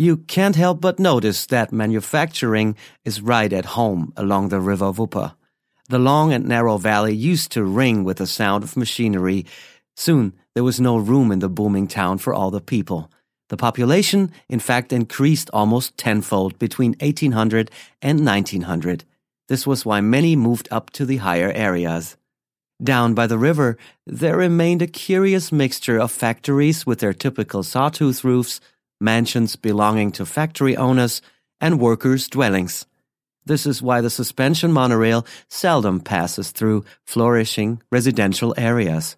You can't help but notice that manufacturing is right at home along the River Wupper. The long and narrow valley used to ring with the sound of machinery. Soon there was no room in the booming town for all the people. The population, in fact, increased almost tenfold between 1800 and 1900. This was why many moved up to the higher areas. Down by the river, there remained a curious mixture of factories with their typical sawtooth roofs, mansions belonging to factory owners, and workers' dwellings. This is why the suspension monorail seldom passes through flourishing residential areas.